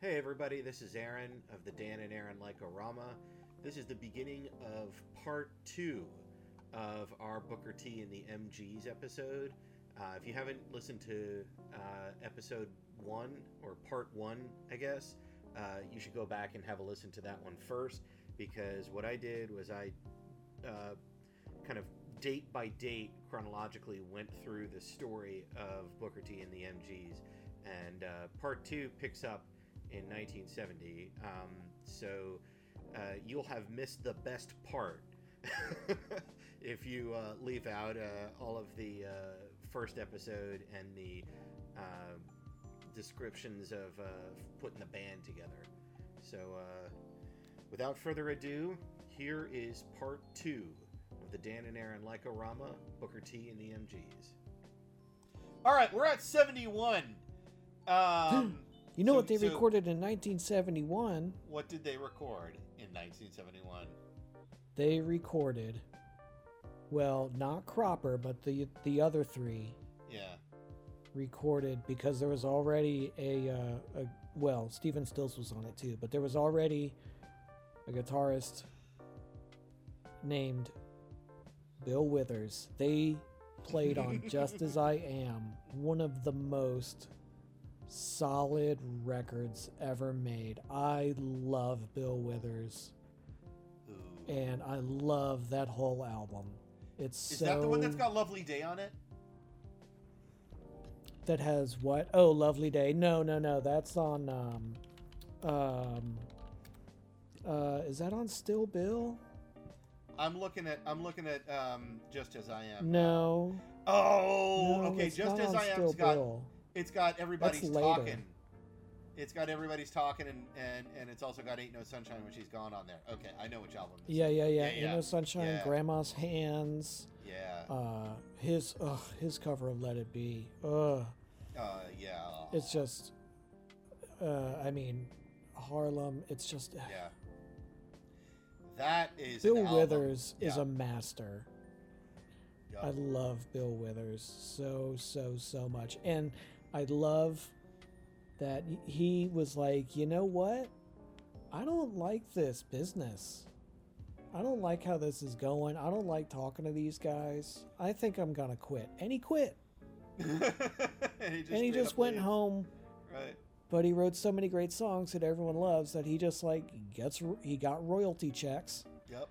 Hey everybody, this is Aaron of the Dan and Aaron Like-O-Rama. This is the beginning of part two of our Booker T and the MGs episode. Uh, if you haven't listened to uh, episode one or part one, I guess, uh, you should go back and have a listen to that one first because what I did was I uh, kind of date by date chronologically went through the story of Booker T and the MGs. And uh, part two picks up in 1970. Um, so uh, you'll have missed the best part if you uh, leave out uh, all of the uh, first episode and the uh, descriptions of uh, putting the band together. So without further ado, here is part two of the Dan and Aaron Like-O-Rama, Booker T and the MGs. All right, we're at 71. Um, You know So- what they so- recorded in 1971? what did they record in 1971? They recorded, well, not Cropper, but the the other three Yeah. recorded because there was already a, uh, a well, Stephen Stills was on it too, but there was already a guitarist named Bill Withers. They played on Just As I Am, one of the most solid records ever made. I love Bill Withers Ooh. and I love that whole album. It's Is so that the one that's got Lovely Day on it? that has what? Oh, Lovely Day. No, no, no. That's on. Um, um, uh, is that on Still Bill? I'm looking at I'm looking at um Just As I Am. No. Oh, no, okay. Just As I Am's Still got Bill. It's got everybody's talking. It's got everybody's talking and, and and it's also got Ain't No Sunshine when she's gone on there. Okay, I know which album. Yeah, yeah, yeah. Yeah, You yeah. know, Sunshine, Yeah. Grandma's Hands. Yeah. Uh, his, ugh, his cover of Let It Be. Ugh, Uh, yeah. it's just. Uh, I mean, Harlem. It's just. Yeah. That is Bill. Withers is a master. Yeah. I love Bill Withers so so so much, and I love that he was like, you know what? I don't like this business. I don't like how this is going. I don't like talking to these guys. I think I'm gonna quit. And he quit. and he just, and he just went leaves. home. Right. But he wrote so many great songs that everyone loves that he just like gets he got royalty checks Yep.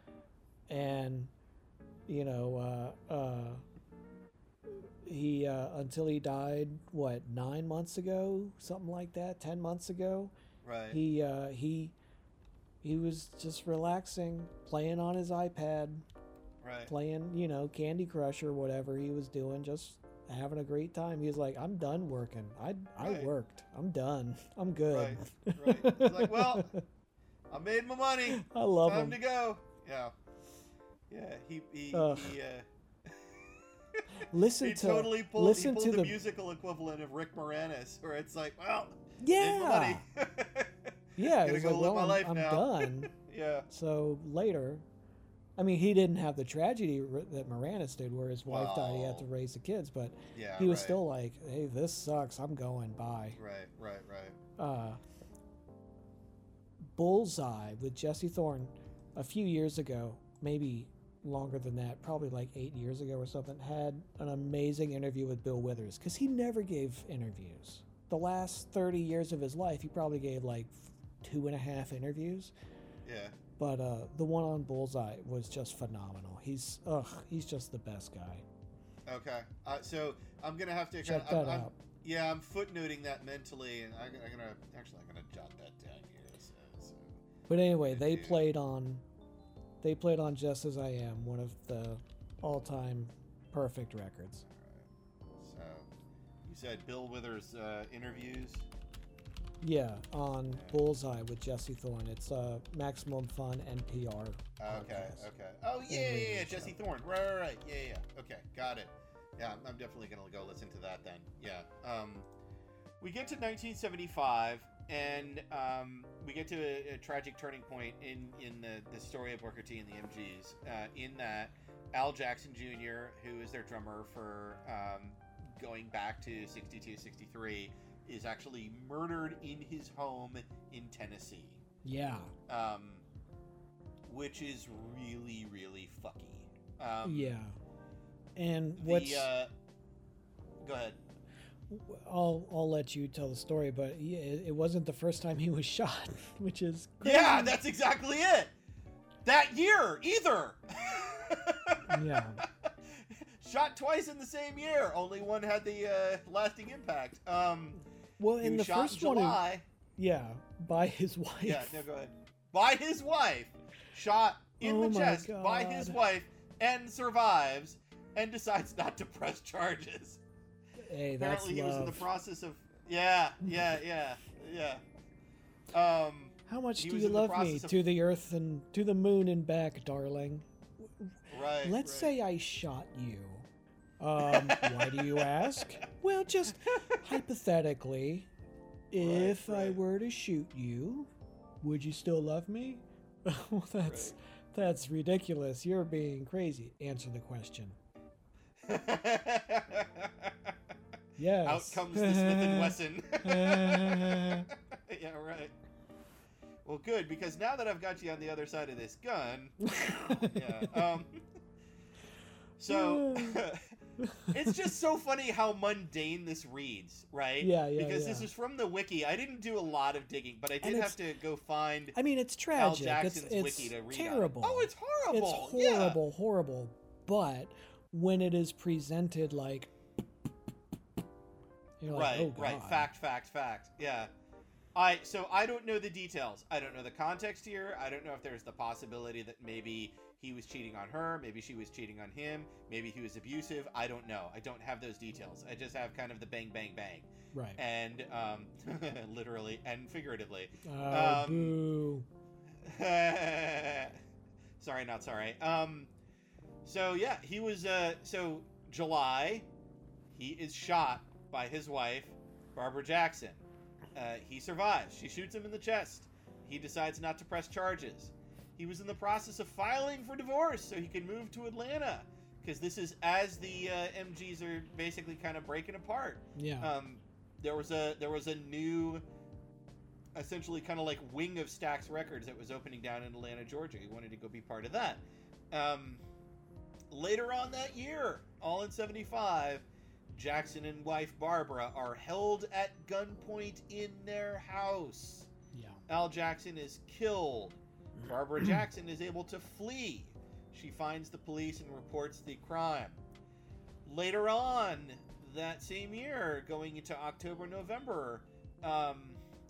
and you know uh, uh, he uh, until he died what nine months ago something like that ten months ago Right. he uh, he he was just relaxing playing on his ipad right. playing you know candy crush or whatever he was doing just having a great time he was like i'm done working i i Right. worked i'm done i'm good Right. Right. He's like, well, I made my money. i love Time him to go. Yeah. Yeah. He he, Ugh. he uh listen he to totally pulled, listen he pulled to the, the musical equivalent of Rick Moranis, where it's like, well, yeah yeah Gonna he's go like well i'm, I'm done yeah. So later, I mean, he didn't have the tragedy r- that Moranis did, where his wife died. He had to raise the kids, but Yeah. he was right. still like, "Hey, this sucks. I'm going. Bye." Right. Right. Right. Uh, Bullseye with Jesse Thorn a few years ago, maybe longer than that, probably like eight years ago or something, had an amazing interview with Bill Withers because he never gave interviews. The last 30 years of his life, he probably gave like two and a half interviews. Yeah. But uh, the one on Bullseye was just phenomenal. He's ugh, he's just the best guy. Okay. Uh, so I'm gonna have to Check I'm, that I'm- out. Yeah, I'm footnoting that mentally, and I'm, I'm gonna actually I'm gonna jot that down here. So, so. But anyway, they played on they played on Just As I Am, one of the all-time perfect records. So, you said Bill Withers uh, interviews. Yeah, on Bullseye with Jesse Thorn. It's uh, Maximum Fun NPR. Okay, podcast. okay. Oh yeah, yeah, yeah. Jesse Thorn. Right, right, right. Yeah, yeah. Okay, got it. Yeah, I'm, definitely gonna go listen to that then. Yeah. Um, we get to 1975, and um, we get to a, a tragic turning point in in the the story of Booker T and the MGs. Uh, in that, Al Jackson Jr., who is their drummer for um, going back to 62, 63, is actually murdered in his home in Tennessee, Yeah. um, which is really really fucky. Um, yeah. And the, what's uh, go ahead. I'll I'll let you tell the story, but it, it wasn't the first time he was shot, which is Yeah, that's exactly it. That year, either. yeah. Shot twice in the same year. Only one had the uh, lasting impact. Um, Well, in the shot first in one, yeah, by his wife. Yeah, no, go ahead. By his wife, shot in Oh the chest by his wife, and survives, and decides not to press charges. Hey, that's Apparently, he was in the process of. Yeah, yeah, yeah, yeah. Um, How much do you love me? of- To the earth and to the moon and back, darling. right. Let's right. say I shot you. Um, why do you ask? Well, just hypothetically, if I right. were to shoot you, would you still love me? well, that's that's ridiculous. You're being crazy. Answer the question. Yes. Out comes the Smith and Wesson. yeah, right. Well, good because now that I've got you on the other side of this gun, yeah. Um, so it's just so funny how mundane this reads, right? Yeah, yeah, Because this is from the wiki. I didn't do a lot of digging, but I did have to go find I mean, it's Al tragic. Jackson's it's it's wiki to read. on it. terrible. Oh, it's horrible. It's horrible, horrible. But when it is presented like, Yeah. like, Right, oh, right. Fact, fact, fact. Yeah. I so I don't know the details. I don't know the context here. I don't know if there's the possibility that maybe he was cheating on her, maybe she was cheating on him, maybe he was abusive. I don't know. I don't have those details. I just have kind of the bang, bang, bang, Right. and um, literally and figuratively. Oh, um, boo. sorry, not sorry. Um, so yeah, he was. Uh, so July, he is shot by his wife, Barbara Jackson. Uh, he survives. She shoots him in the chest. He decides not to press charges. He was in the process of filing for divorce so he can move to Atlanta because this is as the uh, MGs are basically kind of breaking apart Yeah. um, there was a there was a new essentially kind of like wing of Stax Records that was opening down in Atlanta, Georgia. He wanted to go be part of that. Um, later on that year, all in 75, Jackson and wife Barbara are held at gunpoint in their house. yeah. Al Jackson is killed. Barbara Jackson is able to flee. She finds the police and reports the crime. Later on that same year, going into October, November, um,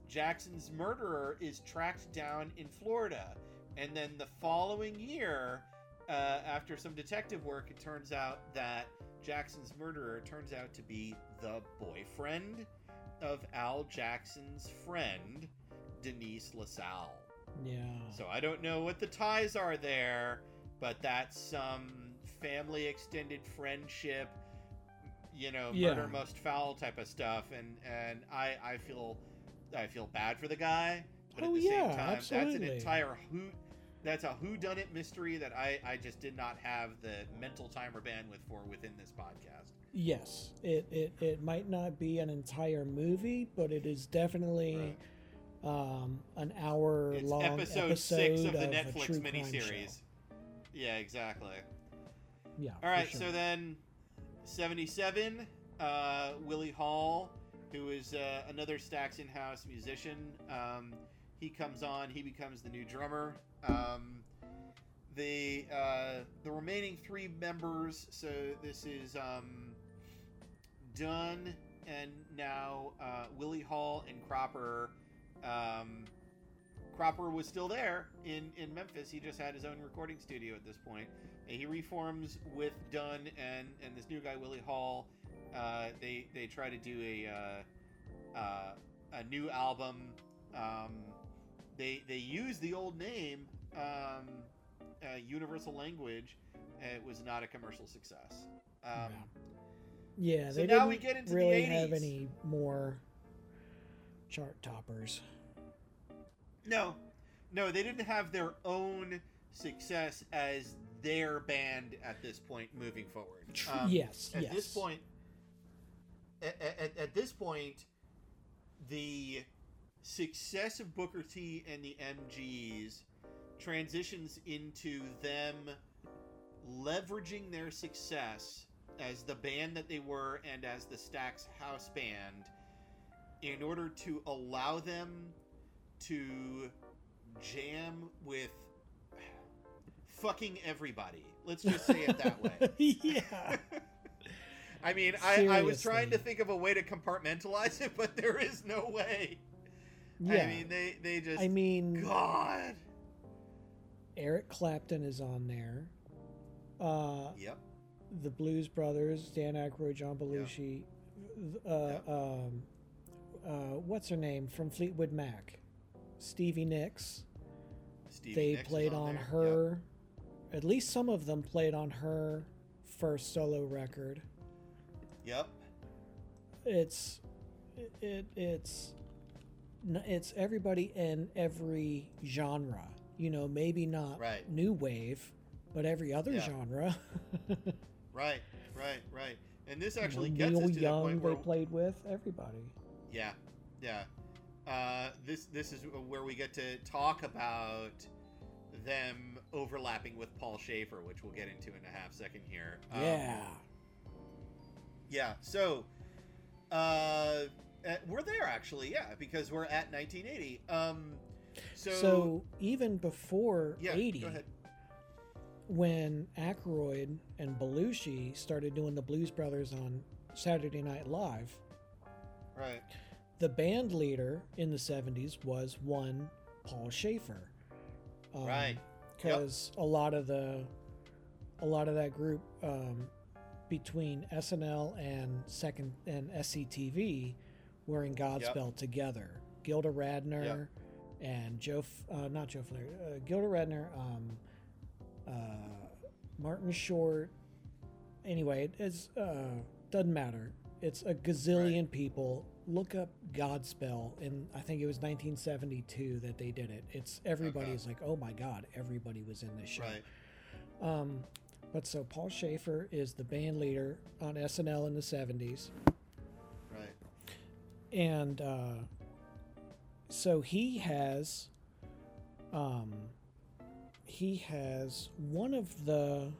Jackson's murderer is tracked down in Florida. And then the following year, uh, after some detective work, it turns out that Jackson's murderer turns out to be the boyfriend of Al Jackson's friend, Denise LaSalle. Yeah. So I don't know what the ties are there, but that's some family extended friendship, you know, Yeah. murder most foul type of stuff, and and I I feel I feel bad for the guy, but Oh, at the yeah, same time, that's an entire who. That's a who done it mystery that I, I just did not have the mental time or bandwidth for within this podcast. Yes. It, it it might not be an entire movie, but it is definitely um, an hour It's long episode, six of the a Netflix miniseries. Yeah, exactly. Yeah. All right, sure. so then 77, uh, Willie Hall, who is uh, another Stax in house musician, um, he comes on, he becomes the new drummer. Um, the uh, the remaining three members, so this is um, Dunn and now uh, Willie Hall and Cropper. Um, Cropper was still there in, in Memphis. He just had his own recording studio at this point. He reforms with Dunn and, and this new guy Willie Hall. Uh, they they try to do a uh, uh, a new album. Um, they they use the old name um, uh, Universal Language. and It was not a commercial success. Um, Yeah, So they now didn't we get into the really have any more chart toppers. No, no, they didn't have their own success as their band at this point moving forward. Um, yes, at yes. this point, at, at, at this point, the success of Booker T and the MGs transitions into them leveraging their success as the band that they were and as the Stax house band in order to allow them to jam with fucking everybody. Let's just say it that way. yeah. I mean, I, I was trying to think of a way to compartmentalize it, but there is no way. Yeah. I mean, they they just I mean, God. Eric Clapton is on there. Uh, Yep. the Blues Brothers, Dan Aykroyd, John Belushi. Uh, Yeah. um, uh, what's her name from Fleetwood Mac? Stevie Nicks. Stevie they Nicks played on, there. her. At least some of them played on her first solo record. Yep. It's it it's n- it's everybody in every genre. You know, maybe not Right. new wave, but every other Yeah. genre. Right. Right. Right. And this You know, actually gets Neil us to the Young point they played with everybody. Yeah, yeah. Uh, this this is where we get to talk about them overlapping with Paul Shaffer, which we'll get into in a half second here. Um, yeah. yeah. So, uh, uh, we're there actually, yeah, because we're at 1980. Um, so, So, even before yeah, 80, go ahead. when Aykroyd and Belushi started doing the Blues Brothers on Saturday Night Live, Right. the band leader in the 70s was one Paul Shaffer. Um, Right. Because a lot of the, a lot of that group um, between SNL and second and SCTV were in Godspell together. Gilda Radner and Joe, uh, not Joe Flair, uh, Gilda Radner, um, uh, Martin Short. Anyway, it- it's uh, doesn't matter. It's a gazillion people. Look up Godspell, and I think it was 1972 that they did it. It's everybody's like, oh my god, everybody was in this show. Right. Um, but so Paul Shaffer is the band leader on SNL in the 70s, Right. And uh, so he has, um, he has one of the,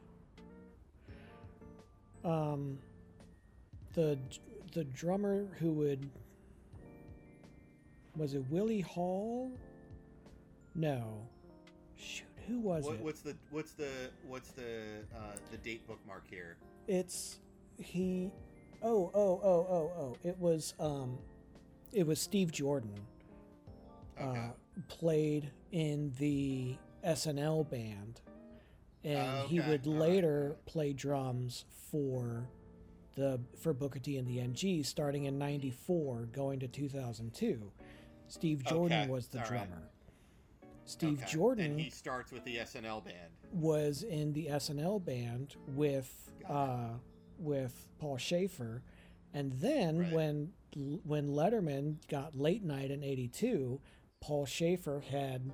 um, the the drummer who would was it Willie Hall? No, shoot, who was What, it? what's the what's the what's the uh, the date bookmark here? It's he. Oh, oh, oh, oh, oh! It was um, it was Steve Jordan. Okay. Uh, played in the SNL band, and he would right. later play drums for the for Booker T and the MG, starting in '94, going to 2002. Steve Jordan Okay, was the all right. drummer. Steve Okay. Jordan And he starts with the SNL band. was in the SNL band with uh, with Paul Shaffer, and then Right. when when Letterman got late night in '82, Paul Shaffer had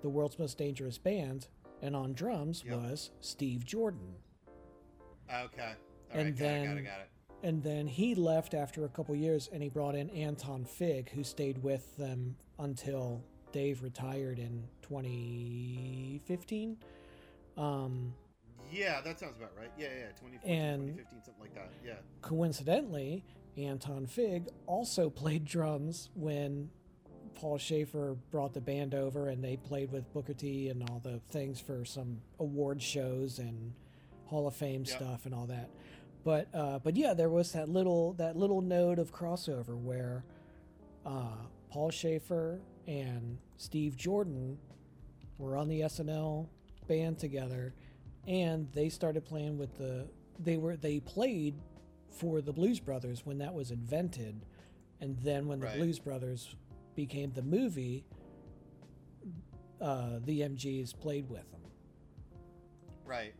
the world's most dangerous band, and on drums Yep. was Steve Jordan. Okay. All right. And got it. Got then- it. Got it. And then he left after a couple years, and he brought in Anton Fig, who stayed with them until Dave retired in 2015. Um, Yeah, that sounds about right. Yeah, yeah. 2014, And- 2015, something like that. Yeah. coincidentally, Anton Fig also played drums when Paul Shaffer brought the band over and they played with Booker T and all the things for some award shows and Hall of Fame Yep. stuff and all that. But uh, but yeah, there was that little that little node of crossover where uh, Paul Shaffer and Steve Jordan were on the SNL band together, and they started playing with the they were they played for the Blues Brothers when that was invented, and then when the Right. Blues Brothers became the movie, uh, the MGs played with them. Right.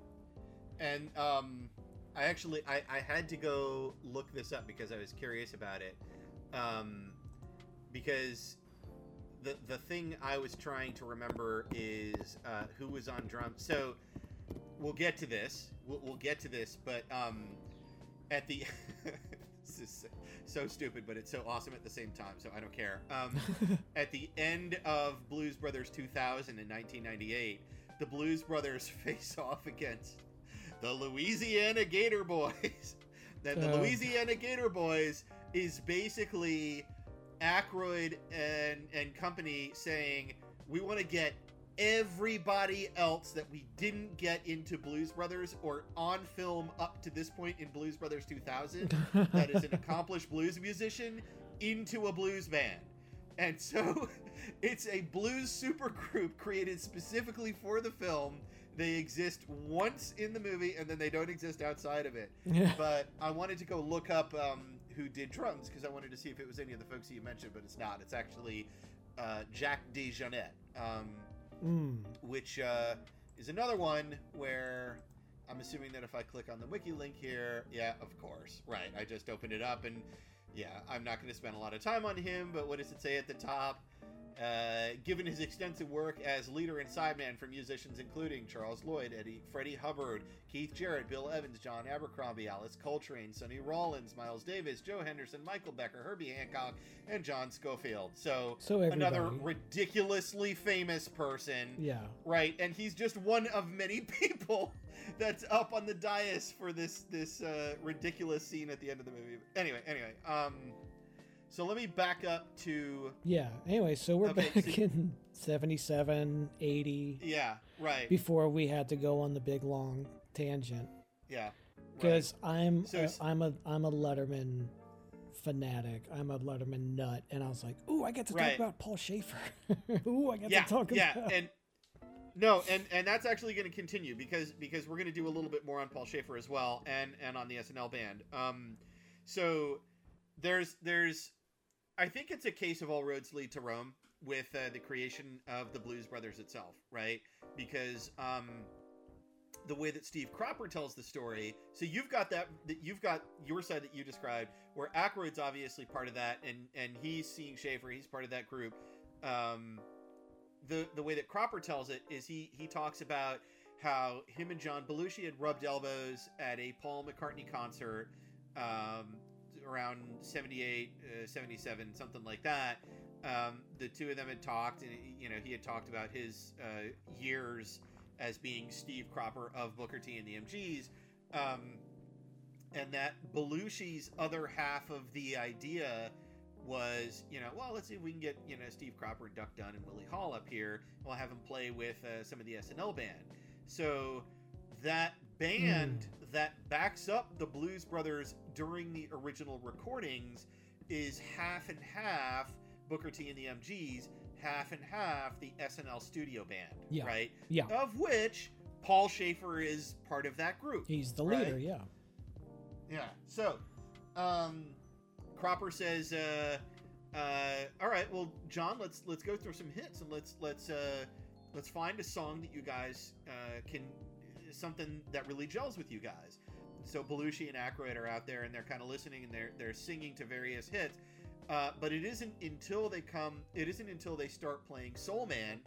And um, I actually I, I had to go look this up because I was curious about it. Um, because the the thing I was trying to remember is uh, who was on drums. So we'll get to this. We'll, we'll get to this, but um, at the this is so, stupid, but it's so awesome at the same time, so I don't care. Um, at the end of Blues Brothers 2000 in 1998, the Blues Brothers face off against the Louisiana Gator Boys. then the Oh. Louisiana Gator Boys is basically Aykroyd and and company saying we want to get everybody else that we didn't get into Blues Brothers or on film up to this point in Blues Brothers 2000 that is an accomplished blues musician into a blues band. And so it's a blues supergroup created specifically for the film. They exist once in the movie and then they don't exist outside of it. yeah. But I wanted to go look up um, who did drums because I wanted to see if it was any of the folks that you mentioned, but it's not. It's actually uh, Jack DeJohnette, um, Mm. which uh, is another one where I'm assuming that if I click on the wiki link here, yeah, of course, right. I just opened it up and yeah, I'm not going to spend a lot of time on him, but what does it say at the top? Uh, given his extensive work as leader and sideman for musicians including Charles Lloyd, Eddie, Freddie Hubbard, Keith Jarrett, Bill Evans, John Abercrombie, Alice Coltrane, Sonny Rollins, Miles Davis, Joe Henderson, Michael Brecker, Herbie Hancock, and John Scofield. So, So everybody. another ridiculously famous person. yeah. Right, and he's just one of many people that's up on the dais for this this uh, ridiculous scene at the end of the movie. Anyway, anyway, um, so let me back up to Yeah. Anyway, so we're Okay, back so- in 77, 80 yeah, right, before we had to go on the big long tangent yeah, right. because I'm So a, I'm a I'm a Letterman fanatic. I'm a Letterman nut, and I was like, "Ooh, I get to talk about Paul Shaffer. Ooh, I get yeah, to talk about. yeah, about." Yeah, and no, and and that's actually going to continue because because we're going to do a little bit more on Paul Shaffer as well, and and on the SNL band. Um, so there's there's, I think it's a case of all roads lead to Rome with uh, the creation of the Blues Brothers itself, right? Because um, the way that Steve Cropper tells the story. So you've got that that you've got your side that you described, where Aykroyd's obviously part of that, and and he's seeing Shaffer, he's part of that group. Um, the the way that Cropper tells it is he he talks about how him and John Belushi had rubbed elbows at a Paul McCartney concert um, around 78, uh, 77, something like that. Um, the two of them had talked, and you know he had talked about his uh, years as being Steve Cropper of Booker T and the MGs, um, and that Belushi's other half of the idea was, you know, well, let's see if we can get you know Steve Cropper, Duck Dunn, and Willie Hall up here. and We'll have them play with uh, some of the SNL band. So that band that backs up the Blues Brothers during the original recordings is half and half Booker T and the MGs, half and half the SNL studio band, Yeah. right? yeah, Of which Paul Shaffer is part of that group. he's the right. leader. Yeah. Yeah. So, um, Cropper says, uh, uh, "All right, well, John, let's let's go through some hits and let's let's uh, let's find a song that you guys uh, can something that really gels with you guys." So Belushi and Aykroyd are out there and they're kind of listening and they're they're singing to various hits, uh, but it isn't until they come it isn't until they start playing Soul Man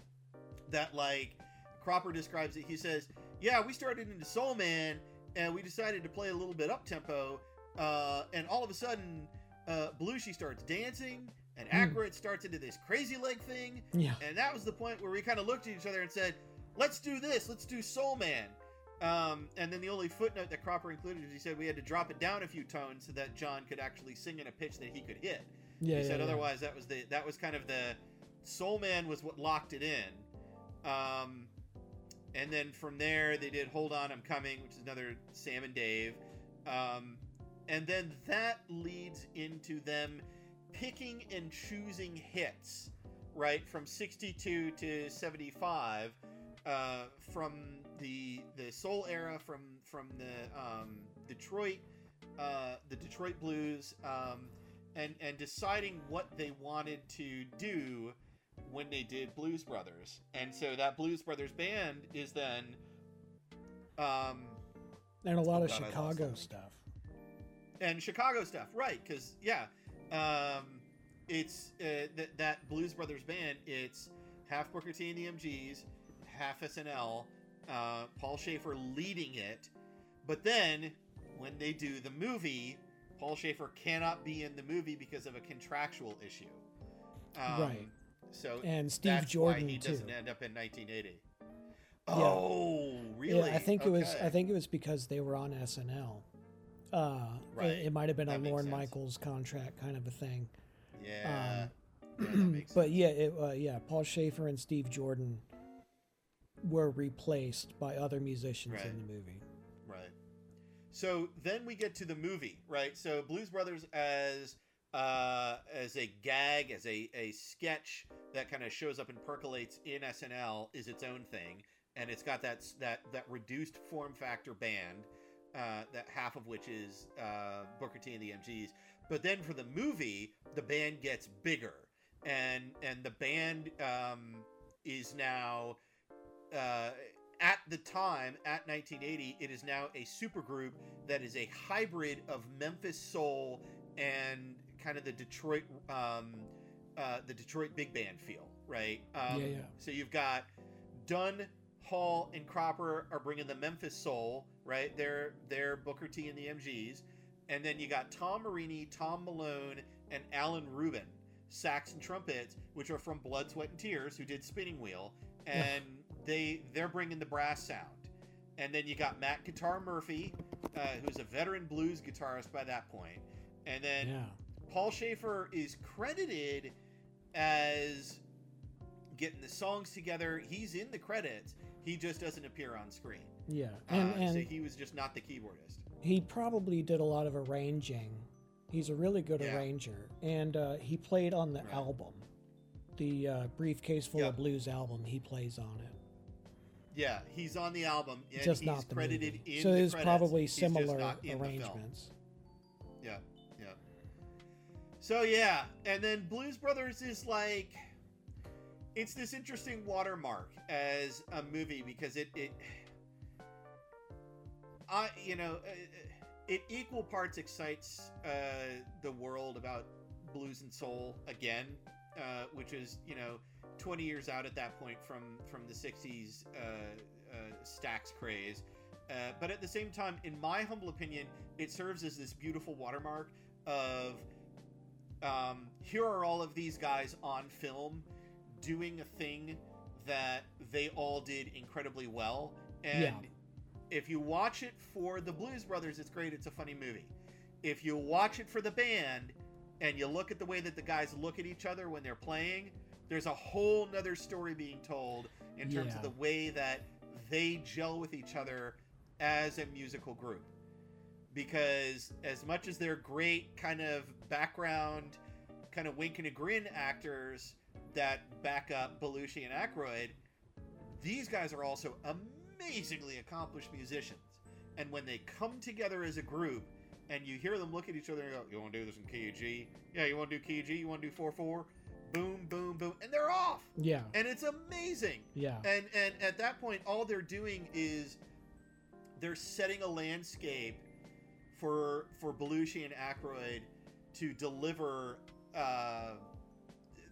that like Cropper describes it. He says, "Yeah, we started into Soul Man." and we decided to play a little bit up tempo. Uh, and all of a sudden, uh, Belushi starts dancing, and Hmm. Aykroyd starts into this crazy leg thing, Yeah. and that was the point where we kind of looked at each other and said, "Let's do this. Let's do Soul Man." Um, and then the only footnote that Cropper included is he said we had to drop it down a few tones so that John could actually sing in a pitch that he could hit. Yeah. He yeah, said yeah. otherwise that was the that was kind of the Soul Man was what locked it in. Um, and then from there they did Hold On I'm Coming, which is another Sam and Dave. Um, and then that leads into them picking and choosing hits, right, from 62 to 75, uh, from the the soul era, from from the um, Detroit, uh, the Detroit blues, um, and and deciding what they wanted to do when they did Blues Brothers, and so that Blues Brothers band is then, um, and a lot Oh, of God, Chicago stuff. and Chicago stuff, right? Because yeah, um, it's uh, th- that Blues Brothers band. It's half Booker T and the MGs, half SNL. Uh, Paul Shaffer leading it, but then when they do the movie, Paul Shaffer cannot be in the movie because of a contractual issue. Um, Right. So And Steve that's Jordan why he too. doesn't end up in 1980. Oh, really? Yeah, I think it was. I think it was because they were on SNL. Uh, Right. It, it might have been That a Lorne sense. Michaels contract kind of a thing. Yeah. Um, yeah but yeah, it, uh, yeah, Paul Schaefer and Steve Jordan were replaced by other musicians Right. in the movie. Right. So then we get to the movie, right? So Blues Brothers as uh, as a gag, as a, a sketch that kind of shows up and percolates in SNL is its own thing, and it's got that that that reduced form factor band, uh, that half of which is uh, Booker T and the MGs. But then for the movie, the band gets bigger, and and the band um, is now uh, at the time at 1980 it is now a supergroup that is a hybrid of memphis soul and kind of the detroit um, uh, the detroit big band feel right? Um, Yeah, yeah. so you've got dunn hall and cropper are bringing the memphis soul right? They're they're booker t and the mgs and then you got tom marini tom malone and alan rubin sax and trumpets which are from blood sweat and tears who did spinning wheel. And they they're bringing the brass sound and then you got matt guitar murphy uh, who's a veteran blues guitarist by that point and then yeah. paul shaffer is credited as getting the songs together he's in the credits he just doesn't appear on screen Yeah. And Uh, and so he was just not the keyboardist he probably did a lot of arranging. He's a really good Yeah. arranger, and uh, he played on the Right. album, the uh, briefcase full Yep. of blues album. He plays on it. Yeah he's on the album and just he's not the credited movie. in so there's credits. probably similar not in the film. arrangements. Yeah, yeah. So yeah, and then Blues Brothers is like it's this interesting watermark as a movie because it it I you know uh, it equal parts excites uh, the world about blues and soul again, uh, which is you know 20 years out at that point from from the 60s uh, uh, Stax craze. Uh, but at the same time, in my humble opinion, it serves as this beautiful watermark of um, here are all of these guys on film doing a thing that they all did incredibly well. And Yeah. if you watch it for the Blues Brothers, it's great. It's a funny movie. If you watch it for the band and you look at the way that the guys look at each other when they're playing, there's a whole nother story being told in terms of the way that they gel with each other as a musical group. Because as much as they're great kind of background, kind of wink and a grin actors that back up Belushi and Aykroyd, these guys are also amazingly accomplished musicians. And when they come together as a group and you hear them look at each other and go, You want to do this in key G? Yeah, you want to do key G? You want to do 4 4? Boom, boom, boom. And they're off. Yeah. And it's amazing. Yeah. And and at that point, all they're doing is they're setting a landscape for for Belushi and Aykroyd to deliver uh,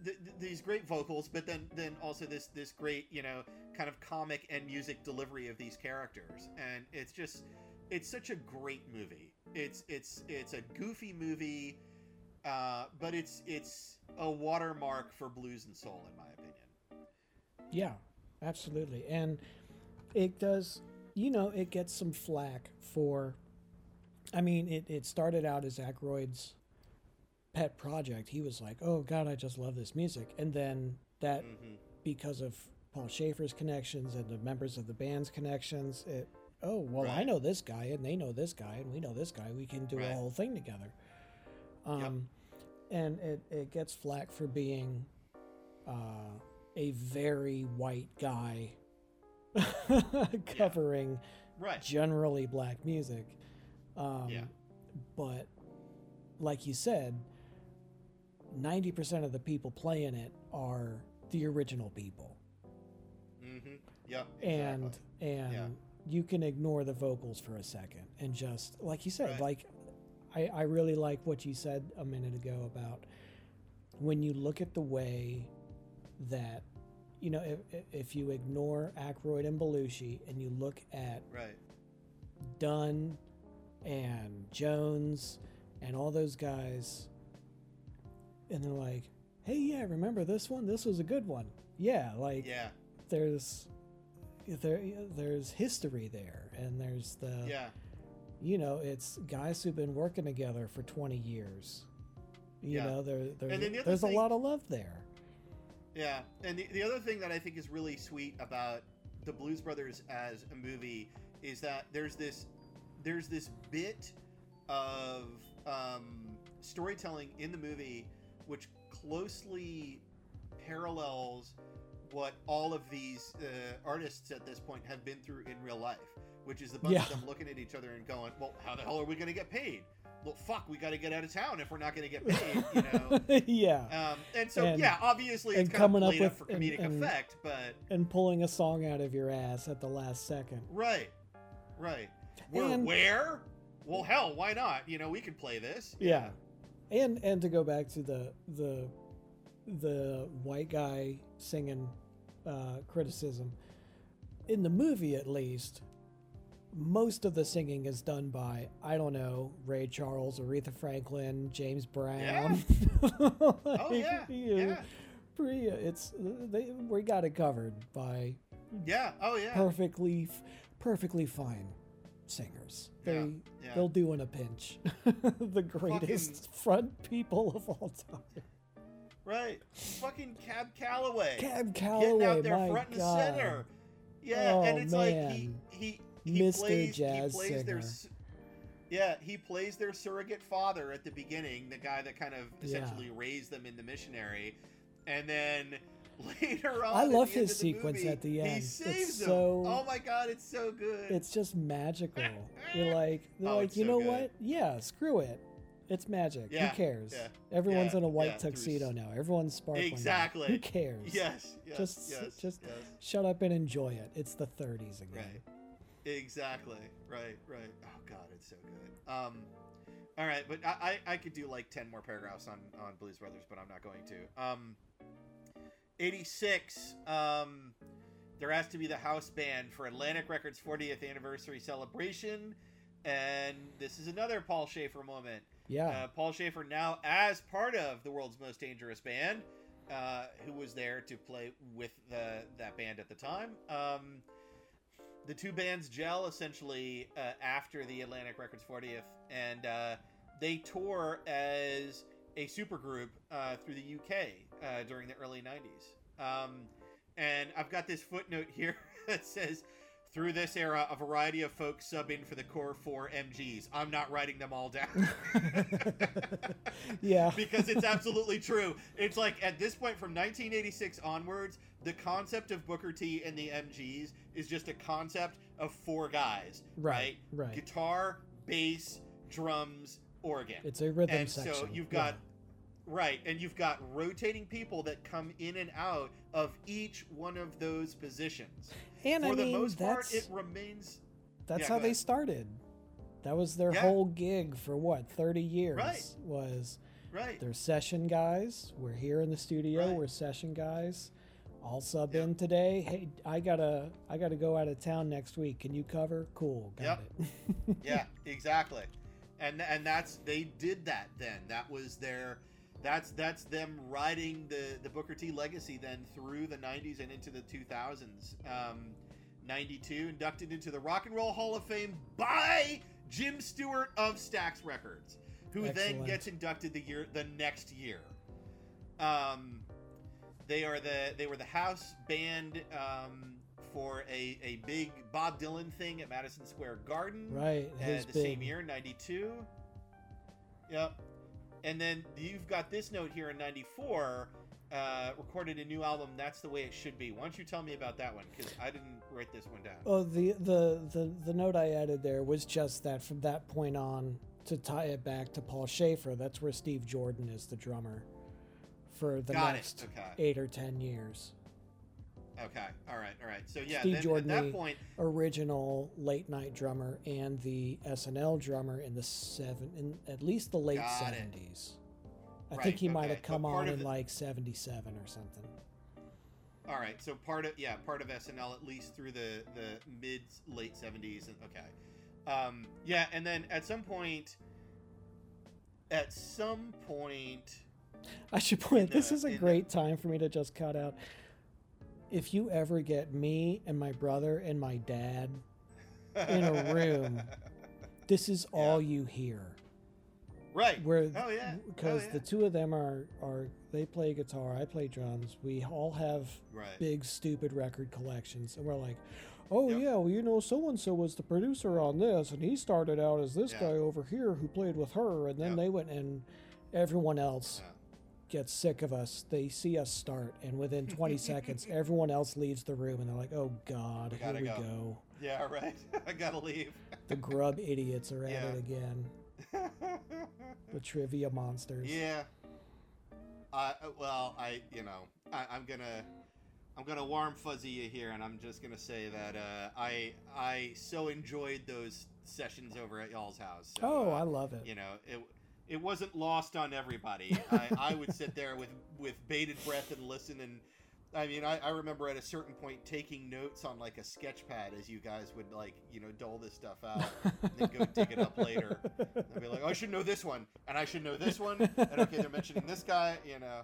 th- th- these great vocals, but then then also this this great you know kind of comic and music delivery of these characters, and it's just it's such a great movie. It's it's it's a goofy movie, uh, but it's it's a watermark for blues and soul, in my opinion. Yeah, absolutely. And it does, you know, it gets some flack for, I mean, it, it started out as Aykroyd's pet project. He was like, oh, God, I just love this music. And then that, hmm because of Paul Shaffer's connections and the members of the band's connections, it, oh, well, I know this guy and they know this guy and we know this guy. We can do Right. a whole thing together. Um, And it, it gets flack for being uh, a very white guy covering Right. generally black music. Um, Yeah. But like you said, 90% of the people playing it are the original people. Mm-hmm. Yep. And and Yeah. you can ignore the vocals for a second and just like you said, Right. like I, I really like what you said a minute ago about when you look at the way that you know if, if you ignore Aykroyd and Belushi and you look at right. Dunn and Jones and all those guys, and they're like, "Hey, yeah, remember this one? This was a good one." Yeah, like Yeah. there's there there's history there, and there's the Yeah. You know it's guys who've been working together for 20 years. You Yeah. know, there the there's thing- a lot of love there. Yeah, and the, the other thing that I think is really sweet about the Blues Brothers as a movie is that there's this there's this bit of um, storytelling in the movie which closely parallels what all of these uh, artists at this point have been through in real life, which is the bunch of them looking at each other and going, "Well, how the hell are we going to get paid? Well, fuck, we got to get out of town if we're not going to get paid," you know. yeah. Um, and so, And- yeah, obviously it's and kind of coming up played up, with- for comedic and- effect, but and pulling a song out of your ass at the last second. right, right. We're And- where? Well, hell, why not? You know, we could play this. Yeah. And and to go back to the the the white guy singing uh, criticism in the movie at least most of the singing is done by I don't know Ray Charles, Aretha Franklin, James Brown. Oh Like, yeah, you yeah, pretty- it's they we got it covered by yeah. Oh yeah, perfectly perfectly fine singers. They Yeah, yeah. they'll do in a pinch. the greatest front people of all time. right. Fucking Cab Calloway. Cab Calloway, getting out there front and center. Yeah, Oh, and it's like he he he Mr. plays Jazz he plays their singer. s- yeah he plays their surrogate father at the beginning, the guy that kind of Yeah. essentially raised them in the missionary, and then later on, I love his sequence movie, at the He end. It's saves them. so- Oh my god, it's so good. It's just magical. You're like, they're Oh, like, you so know good. what? Yeah, screw it. It's magic. Yeah, Who cares? yeah, Everyone's yeah, in a white yeah, through tuxedo now. Everyone's sparkling. now. Exactly. Who cares? yes, yes, Just- yes, just- yes. Shut up and enjoy it. It's the 30s again. Right. Exactly. Right. Right. Oh God, it's so good. Um, all right, but I, I I could do like ten more paragraphs on on Blues Brothers, but I'm not going to. Um, eighty six. Um, there has to be the house band for Atlantic Records 40th anniversary celebration, and this is another Paul Shaffer moment. Yeah. Uh, Paul Shaffer now as part of the world's most dangerous band, uh, who was there to play with the that band at the time. Um, the two bands gel essentially uh, after the Atlantic Records 40th, and uh, they tour as a supergroup uh, through the UK uh, during the early 90s. Um, and I've got this footnote here that says. Through this era, a variety of folks sub in for the core four MGs. I'm not writing them all down. yeah. because it's absolutely true. It's like at this point from 1986 onwards, the concept of Booker T and the MGs is just a concept of four guys, Right, right? right. Guitar, bass, drums, organ. It's a rhythm and section. so you've got right, and you've got rotating people that come in and out of each one of those positions. and For I the mean, most part, it remains that's yeah, how they started. That was their Yeah. whole gig for what 30 years Right. was right. they're session guys. We're here in the studio. Right. We're session guys. I'll sub Yep. in today. Hey, I gotta I gotta go out of town next week. Can you cover? Cool, got Yep. it. yeah, exactly. And and that's they did that then. That was their that's that's them riding the the Booker T legacy then through the 90s and into the 2000s. Um 92 inducted into the Rock and Roll Hall of Fame by Jim Stewart of Stax Records, who then gets inducted the year the next year. Um they are the they were the house band um, for a, a big Bob Dylan thing at Madison Square Garden right. uh, the big same year, 92. Yep. And then you've got this note here in 94, uh, recorded a new album, That's the Way It Should Be. Why don't you tell me about that one? Because I didn't write this one down. Oh, the, the the the note I added there was just that from that point on to tie it back to Paul Shaffer. That's where Steve Jordan is the drummer for the Got next Okay. eight or ten years. Okay. All right. All right. So, yeah, Steve then Jordan, at the- that point, Original late night drummer and the SNL drummer in the seven in at least the late seventies. I Right, think he might have come But on in the- like seventy seven or something. all right. So, part of, yeah, part of SNL at least through the, the mid, late 70s. Okay. Um, yeah. And then at some point, at some point, I should point. In This is a in the- great time for me to just cut out. If you ever get me and my brother and my dad, In a room. this is all you hear. right? Where Oh yeah. because yeah. the two of them are are they play guitar, I play drums. We all have right. big stupid record collections, and we're like, oh Yep. yeah, well you know so and so was the producer on this, and he started out as this Yeah. guy over here who played with her, and then Yep. they went and everyone else Yeah. Gets sick of us. They see us start, and within 20 seconds, everyone else leaves the room, and they're like, "Oh God, We here gotta we go." go. Yeah, right. I gotta leave. The grub idiots are at Yeah. it again. The trivia monsters." yeah. Uh, well, I, you know, I, I'm gonna, I'm gonna warm fuzzy you here, and I'm just gonna say that uh, I, I so enjoyed those sessions over at y'all's house. So, Oh, uh, I love it. you know, it, it wasn't lost on everybody. I, I would sit there with, with bated breath and listen, and I mean, I, I remember at a certain point taking notes on like a sketch pad as you guys would like, you know, dole this stuff out, and then go dig it up later. I'd be like, oh, I should know this one, and I should know this one, and okay, they're mentioning this guy, you know.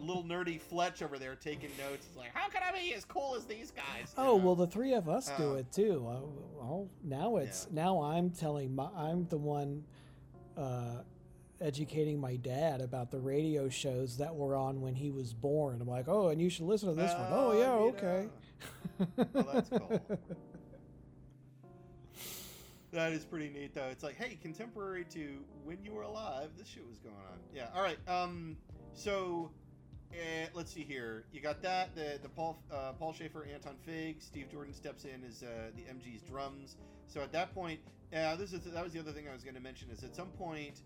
Little nerdy Fletch over there taking notes. It's like, how can I be as cool as these guys? Oh know? well, the three of us do Uh, it too. Uh, well, now it's now I'm telling my I'm the one uh, educating my dad about the radio shows that were on when he was born. I'm like, oh, and you should listen to this one. Oh Uh, yeah, okay. know. Well, that's cool. That is pretty neat, though. It's like, hey, contemporary to when you were alive, this shit was going on. Yeah. All right. Um. So, uh, let's see here. You got that. The the Paul uh, Paul Shaffer, Anton Fig, Steve Jordan steps in as uh, the MG's drums. So at that point, uh, this is that was the other thing I was going to mention is at some point,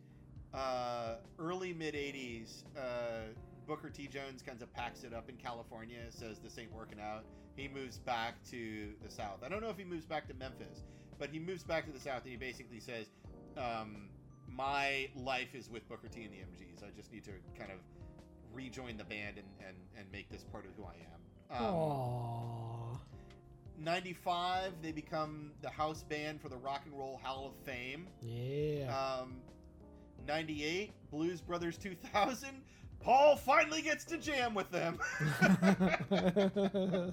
uh, early mid '80s, uh, Booker T. Jones kind of packs it up in California. Says this ain't working out. He moves back to the South. I don't know if he moves back to Memphis, but he moves back to the South and he basically says, um, "My life is with Booker T and the MGs. I just need to kind of rejoin the band and and, and make this part of who I am." Um, Aww. 95, they become the house band for the Rock and Roll Hall of Fame. Yeah. Um, 98, Blues Brothers 2000. Paul finally gets to jam with them.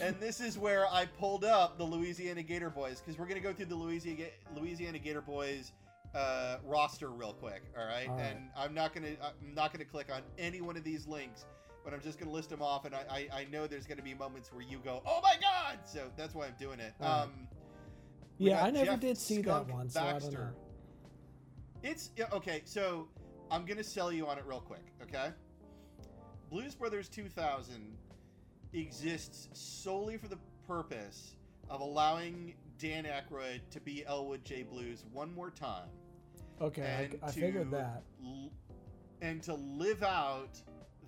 and this is where I pulled up the Louisiana Gator Boys because we're going to go through the Louisiana, Louisiana Gator Boys uh, roster real quick. All right? All right. And I'm not going to I'm not to click on any one of these links. But I'm just gonna list them off, and I, I, I know there's gonna be moments where you go, "Oh my god!" So that's why I'm doing it. Right. Um, yeah, I never Jeff did see Skunk that one, so I don't Baxter. know. It's yeah, okay. So I'm gonna sell you on it real quick. Okay. Blues Brothers 2000 exists solely for the purpose of allowing Dan Aykroyd to be Elwood J. Blues one more time, Okay, and I, I figured that. l- and to live out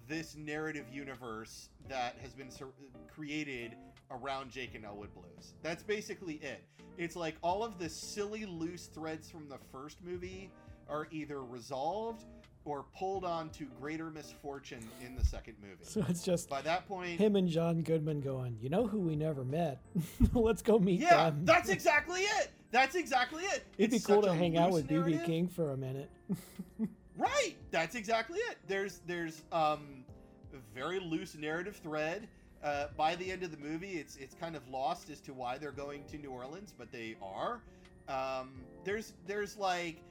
this narrative universe that has been sur- created around Jake and Elwood Blues. That's basically it. It's like all of the silly loose threads from the first movie are either resolved or pulled on to greater misfortune in the second movie. So it's just By that point, him and John Goodman going, you know who we never met? Let's go meet yeah, them. that's exactly it. That's exactly it. It'd be It's cool to hang out with BB. King for a minute. Right. That's exactly it. There's there's um a very loose narrative thread. Uh, by the end of the movie, it's it's kind of lost as to why they're going to New Orleans, but they are. Um, there's there's like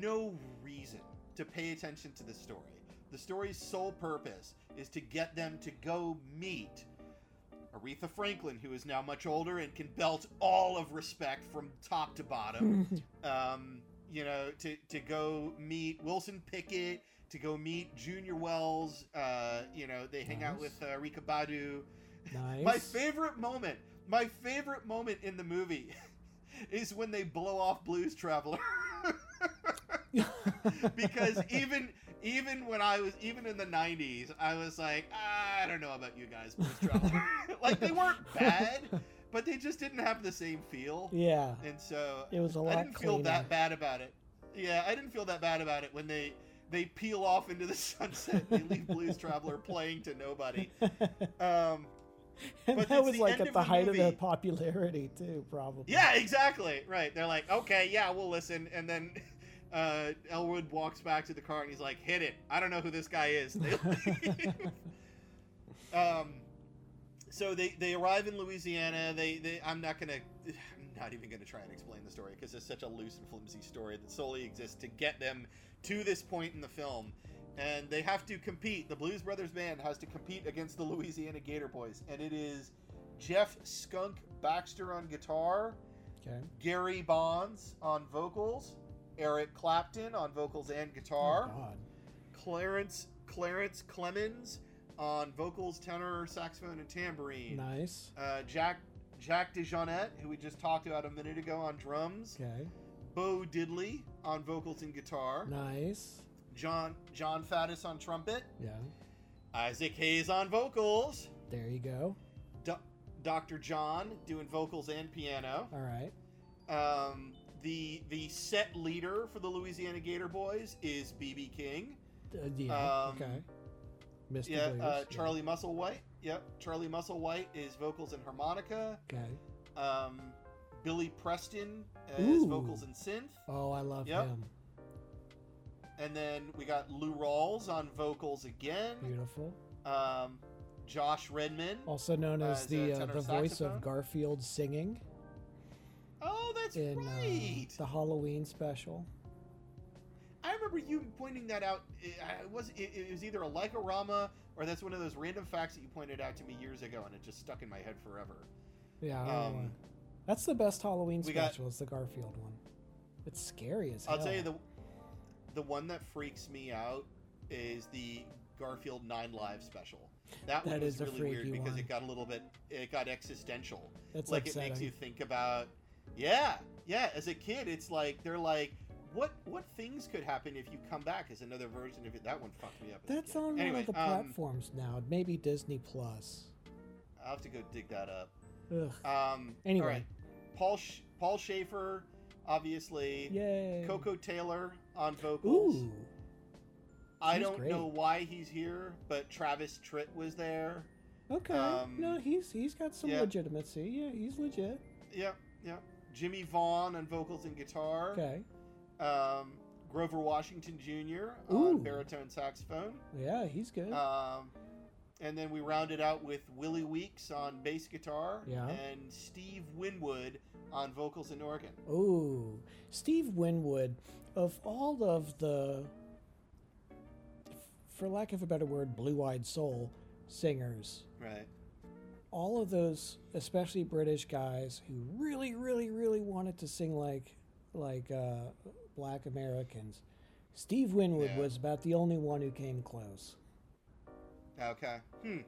no reason to pay attention to the story. The story's sole purpose is to get them to go meet Aretha Franklin, who is now much older and can belt all of respect from top to bottom um, you know, to, to go meet Wilson Pickett, to go meet Junior Wells. Uh, you know, they hang out with uh, Erykah Badu. nice. My favorite moment, my favorite moment in the movie is when they blow off Blues Traveler. because even even when I was even in the 90s, I was like, "Ah, I don't know about you guys, Blues Traveler. like they weren't bad, but they just didn't have the same feel. yeah, And so it was a lot I didn't feel that bad about it. Yeah, I didn't feel that bad about it when they they peel off into the sunset. They leave Blues Traveler playing to nobody. Um, and but that was like at the height of their popularity too, probably. yeah, exactly. Right. They're like, okay, yeah, we'll listen. And then uh, Elwood walks back to the car and he's like, "Hit it! I don't know who this guy is." They um, so they they arrive in Louisiana. They they I'm not gonna. I'm not even gonna try and explain the story because it's such a loose and flimsy story that solely exists to get them to this point in the film. And they have to compete. The Blues Brothers band has to compete against the Louisiana Gator Boys, and it is Jeff Skunk Baxter on guitar, Okay. Gary Bonds on vocals, Eric Clapton on vocals and Oh, guitar, God. Clarence Clarence Clemons on vocals, tenor, saxophone, and tambourine. Nice. Uh, Jack Jack DeJohnette, who we just talked about a minute ago on drums. Okay. Bo Diddley on vocals and guitar. Nice. John John Faddis on trumpet. Yeah. Isaac Hayes on vocals. There you go. Do- Dr. John doing vocals and piano. All right. Um, the the set leader for the Louisiana Gator Boys is BB King. Uh, yeah. Um, okay. Mr. Yeah, uh, yeah. Charlie Musselwhite. Yep, Charlie Musselwhite is vocals and harmonica. Okay. Um, Billy Preston is Ooh. vocals and synth. Oh, I love Yep. him. And then we got Lou Rawls on vocals again. Beautiful. Um, Josh Redman. Also known Uh, as is the uh, the voice of Garfield singing Oh, that's in right. uh, the Halloween special. I remember you pointing that out. It, was it, was either a Like-O-Rama or that's one of those random facts that you pointed out to me years ago, and it just stuck in my head forever. Yeah. I don't know Um. That's the best Halloween we got- special. Is the Garfield one. It's scary as hell. I'll tell you the the one that freaks me out is the Garfield Nine Live special. That, one That was is a really weird because one. it got a little bit it got existential. That's like upsetting. it makes you think about yeah yeah as a kid it's like they're like what what things could happen if you come back as another version of it that one fucked me up That's on anyway, one of the um, platforms now. Maybe Disney Plus. i'll have to go dig that up Ugh. um Anyway. right paul Sh- paul shaffer obviously Yay. koko taylor on vocals Ooh. i don't great. know why he's here but travis tritt was there Okay. um, no, he's he's got some yeah. legitimacy. Yeah, he's legit. yep yep jimmie vaughan on vocals and guitar Okay. um grover washington jr Ooh. on baritone saxophone Yeah, he's good. Um, and then we rounded out with Willie Weeks on bass guitar Yeah. and Steve Winwood on vocals and organ. Ooh, Steve Winwood, of all of the, for lack of a better word, blue-eyed soul singers, Right. All of those, especially British guys who really, really, really wanted to sing like, like uh, Black Americans. Steve Winwood Yeah. was about the only one who came close. Okay. Hmm.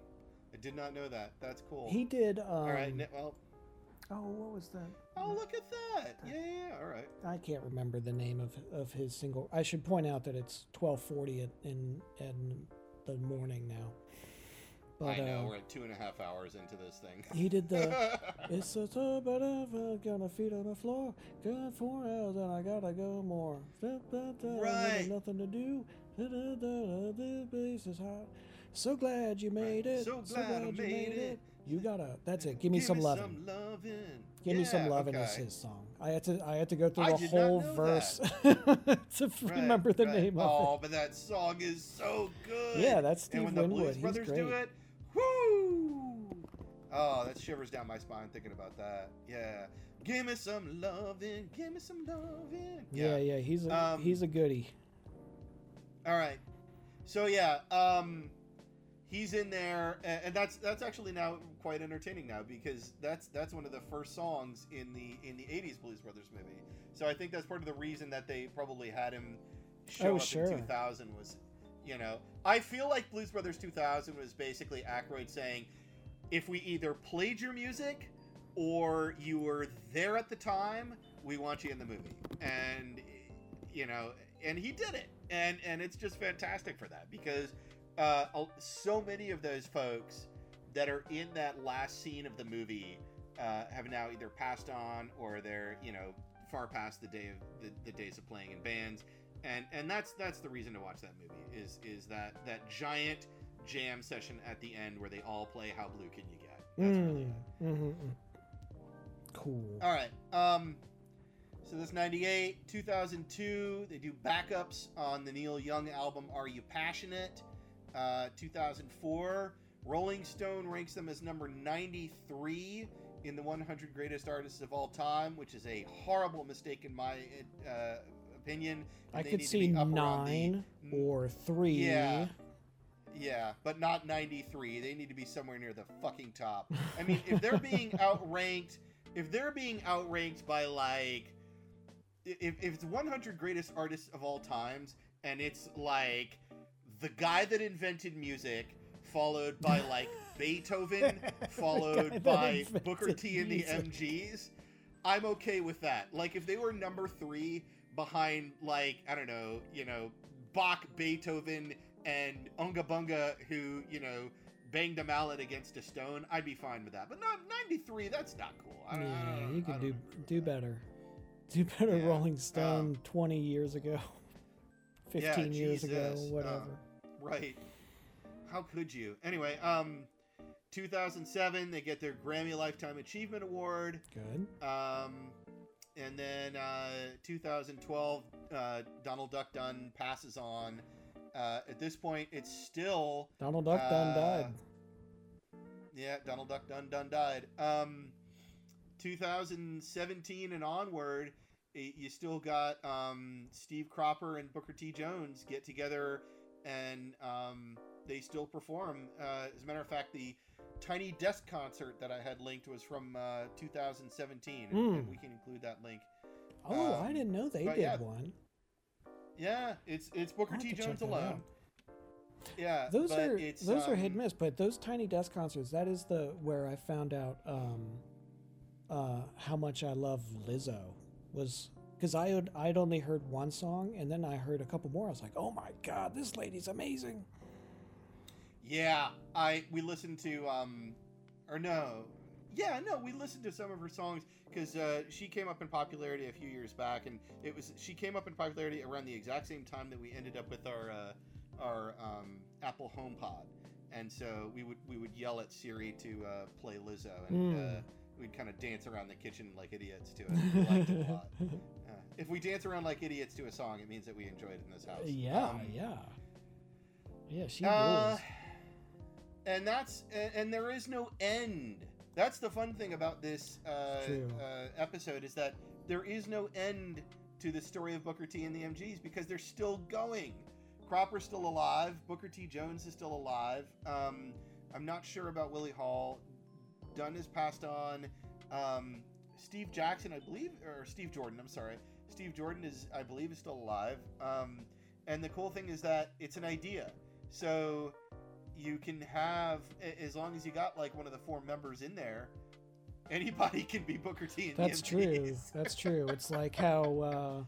I did not know that. That's cool. He did. Um, All right. Well. oh, what was that? Oh, look at that. Yeah, yeah. yeah, All right. I can't remember the name of, of his single. I should point out that it's twelve forty in, in in the morning now. But I know. uh, we're at two and a half hours into this thing. he did the. it's a tub but I've got my feet on the floor. Got four hours and I gotta go more. Da, da, da, Right. Nothing to do. Da, da, da, da, the bass is hot. So glad you made it. So glad I you made it. You gotta. That's it. Give me some loving. Some lovin'. Give me some Yeah, loving is okay. his song. I had to I had to go through I the whole verse to Right, remember the right. name of it. Oh, but that song is so good. Yeah, that's Steve and when the Winwood. Blues He's Brothers do great. it, whoo! Oh, that shivers down my spine thinking about that. Yeah. Give me some loving. Give me some loving. it. Yeah, yeah, he's a Um, he's a goodie. All right. So yeah, um, he's in there, and, and that's that's actually now quite entertaining now because that's that's one of the first songs in the in the '80s Blues Brothers movie. So I think that's part of the reason that they probably had him show Oh, up sure. in 2000 was, you know, I feel like Blues Brothers 2000 was basically Aykroyd saying, if we either played your music or you were there at the time, we want you in the movie. And you know, and he did it. And and it's just fantastic for that because uh, so many of those folks that are in that last scene of the movie uh, have now either passed on or they're you know far past the day of the, the days of playing in bands and and that's that's the reason to watch that movie is is that that giant jam session at the end where they all play how blue can you get that's really Mm, it. mhm, mm. Cool. all right um So that's 98. 2002, they do backups on the Neil Young album Are You Passionate? Uh, 2004, Rolling Stone ranks them as number 93 in the 100 greatest artists of all time, which is a horrible mistake in my uh, opinion. I could see nine the- or three. Yeah. Yeah, but not 93. They need to be somewhere near the fucking top. I mean, if they're being outranked, if they're being outranked by like, if, if it's 100 greatest artists of all times, and it's like the guy that invented music, followed by like Beethoven, followed by Booker T and the music. MGs, I'm okay with that. Like if they were number three behind like I don't know, you know, Bach, Beethoven, and Unga Bunga, who you know banged a mallet against a stone, I'd be fine with that. But not 93. That's not cool. I don't, I Yeah, don't- you I could do do better. Do better Yeah, Rolling Stone um, 20 years ago. 15 years ago, whatever. um, Right. How could you? Anyway, um 2007 they get their Grammy Lifetime Achievement Award. Good. Um and then uh 2012 uh Donald Duck Dunn passes on. Uh at this point it's still Donald Duck Dunn Uh, died. yeah, Donald Duck Dunn Dunn died. Um 2017 and onward y- you still got um, Steve Cropper and Booker T. Jones get together and um, they still perform. Uh, as a matter of fact, the Tiny Desk concert that I had linked was from uh, 2017, and- and Hmm. we can include that link. Oh, um, I didn't know they did yeah, one. Yeah, it's it's Booker T. Jones alone. Yeah, Those but are it's, those are hit and um, miss, but those Tiny Desk concerts, that is the where I found out um, uh, how much I love Lizzo was because I had I'd only heard one song and then I heard a couple more. I was like, oh my god, this lady's amazing. Yeah, I we listened to um or no. Yeah, no, we listened to some of her songs cuz uh, she came up in popularity a few years back and it was she came up in popularity around the exact same time that we ended up with our uh, our um, Apple HomePod. And so we would we would yell at Siri to uh, play Lizzo and Mm. uh, we'd kind of dance around the kitchen like idiots to it. We liked it a lot. Uh, if we dance around like idiots to a song, it means that we enjoyed it in this house. yeah, Um, yeah, yeah. She uh, rules. And that's and, and there is no end. That's the fun thing about this uh, uh, episode is that there is no end to the story of Booker T and the MGs because they're still going. Cropper's still alive. Booker T Jones is still alive. Um, I'm not sure about Willie Hall. Dunn has passed on. Um, Steve Jackson, I believe, or Steve Jordan. I'm sorry. Steve Jordan is, I believe, is still alive. Um, and the cool thing is that it's an idea. So you can have, as long as you got like one of the four members in there, anybody can be Booker T. That's true. That's true. It's like how uh,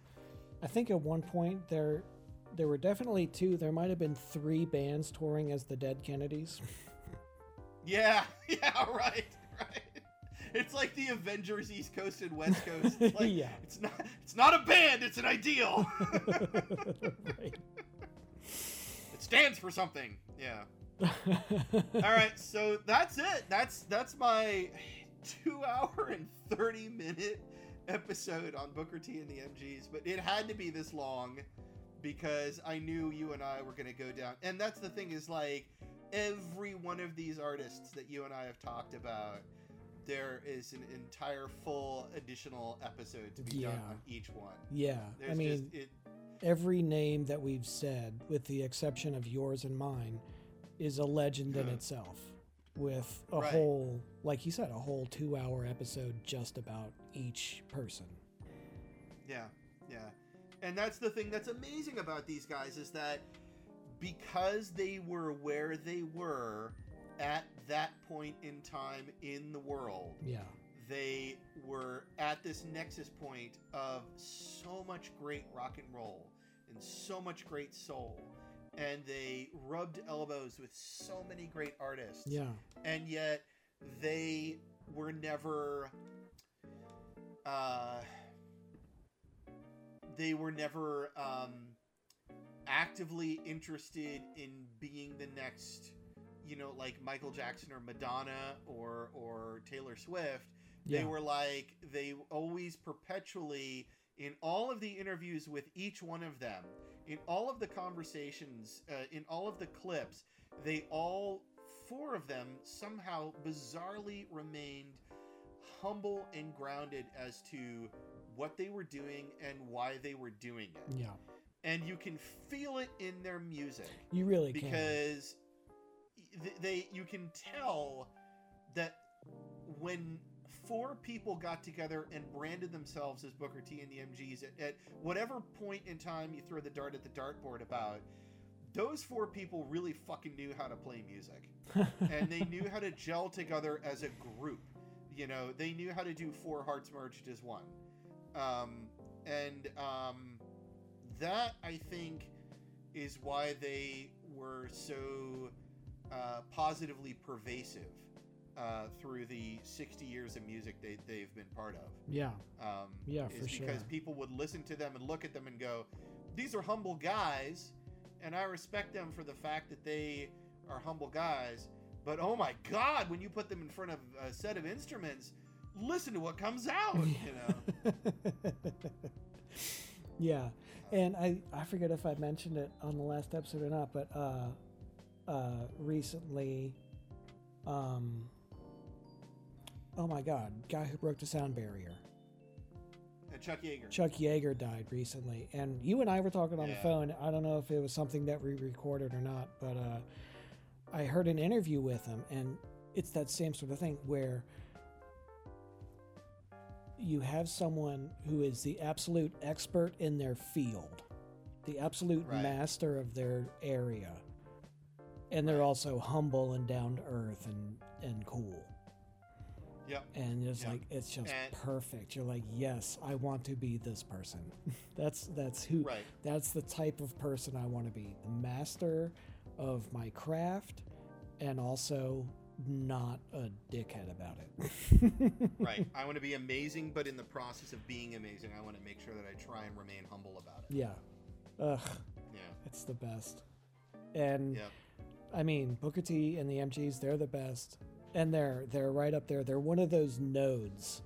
I think at one point there there were definitely two. There might have been three bands touring as the Dead Kennedys. Yeah, yeah, right, right. It's like the Avengers East Coast and West Coast. It's like, Yeah. It's not. It's not a band. It's an ideal. right. it stands for something. Yeah. All right. So that's it. That's that's my two hour and thirty minute episode on Booker T and the MGs. But it had to be this long because I knew you and I were going to go down. And that's the thing is like every one of these artists that you and I have talked about. There is an entire full additional episode to be done on each one. Yeah. There's I mean, just it. every name that we've said, with the exception of yours and mine, is a legend in itself. With a Right. whole, like you said, a whole two-hour episode just about each person. Yeah, yeah. And that's the thing that's amazing about these guys is that because they were where they were at that point in time in the world, Yeah. they were at this nexus point of so much great rock and roll and so much great soul. And they rubbed elbows with so many great artists Yeah. and yet they were never uh they were never um actively interested in being the next you know like Michael Jackson or Madonna or or Taylor Swift they Yeah. were like they always perpetually in all of the interviews with each one of them, in all of the conversations, uh, in all of the clips, they all, four of them, somehow bizarrely remained humble and grounded as to what they were doing and why they were doing it. Yeah. And you can feel it in their music You really can. because th- they you can tell that when four people got together and branded themselves as Booker T and the MGs at, at whatever point in time you throw the dart at the dartboard about those four people really fucking knew how to play music. And they knew how to gel together as a group. You know they knew how to do four hearts merged as one. Um, and um, that i think is why they were so uh, positively pervasive uh, through the 60 years of music they, they've been part of yeah. um, Yeah, is for because sure. people would listen to them and look at them and go, "These are humble guys," and I respect them for the fact that they are humble guys. But oh my God, when you put them in front of a set of instruments, listen to what comes out. You know, yeah. And I, I forget if I mentioned it on the last episode or not, but uh, uh, recently, um, oh my God, guy who broke the sound barrier. and Chuck Yeager. Chuck Yeager died recently, and you and I were talking on the phone. I don't know if it was something that we recorded or not, but uh, I heard an interview with him, and it's that same sort of thing where you have someone who is the absolute expert in their field, the absolute Right. master of their area, and they're also humble and down to earth and and cool Yep. and it's Yeah. like it's just And- perfect you're like yes i want to be this person that's that's who Right. that's the type of person i want to be the master of my craft and also not a dickhead about it Right. I want to be amazing, but in the process of being amazing, I want to make sure that I try and remain humble about it. yeah ugh Yeah. it's the best and Yep. I mean, Booker T and the MGs, they're the best. And they're they're right up there. They're one of those nodes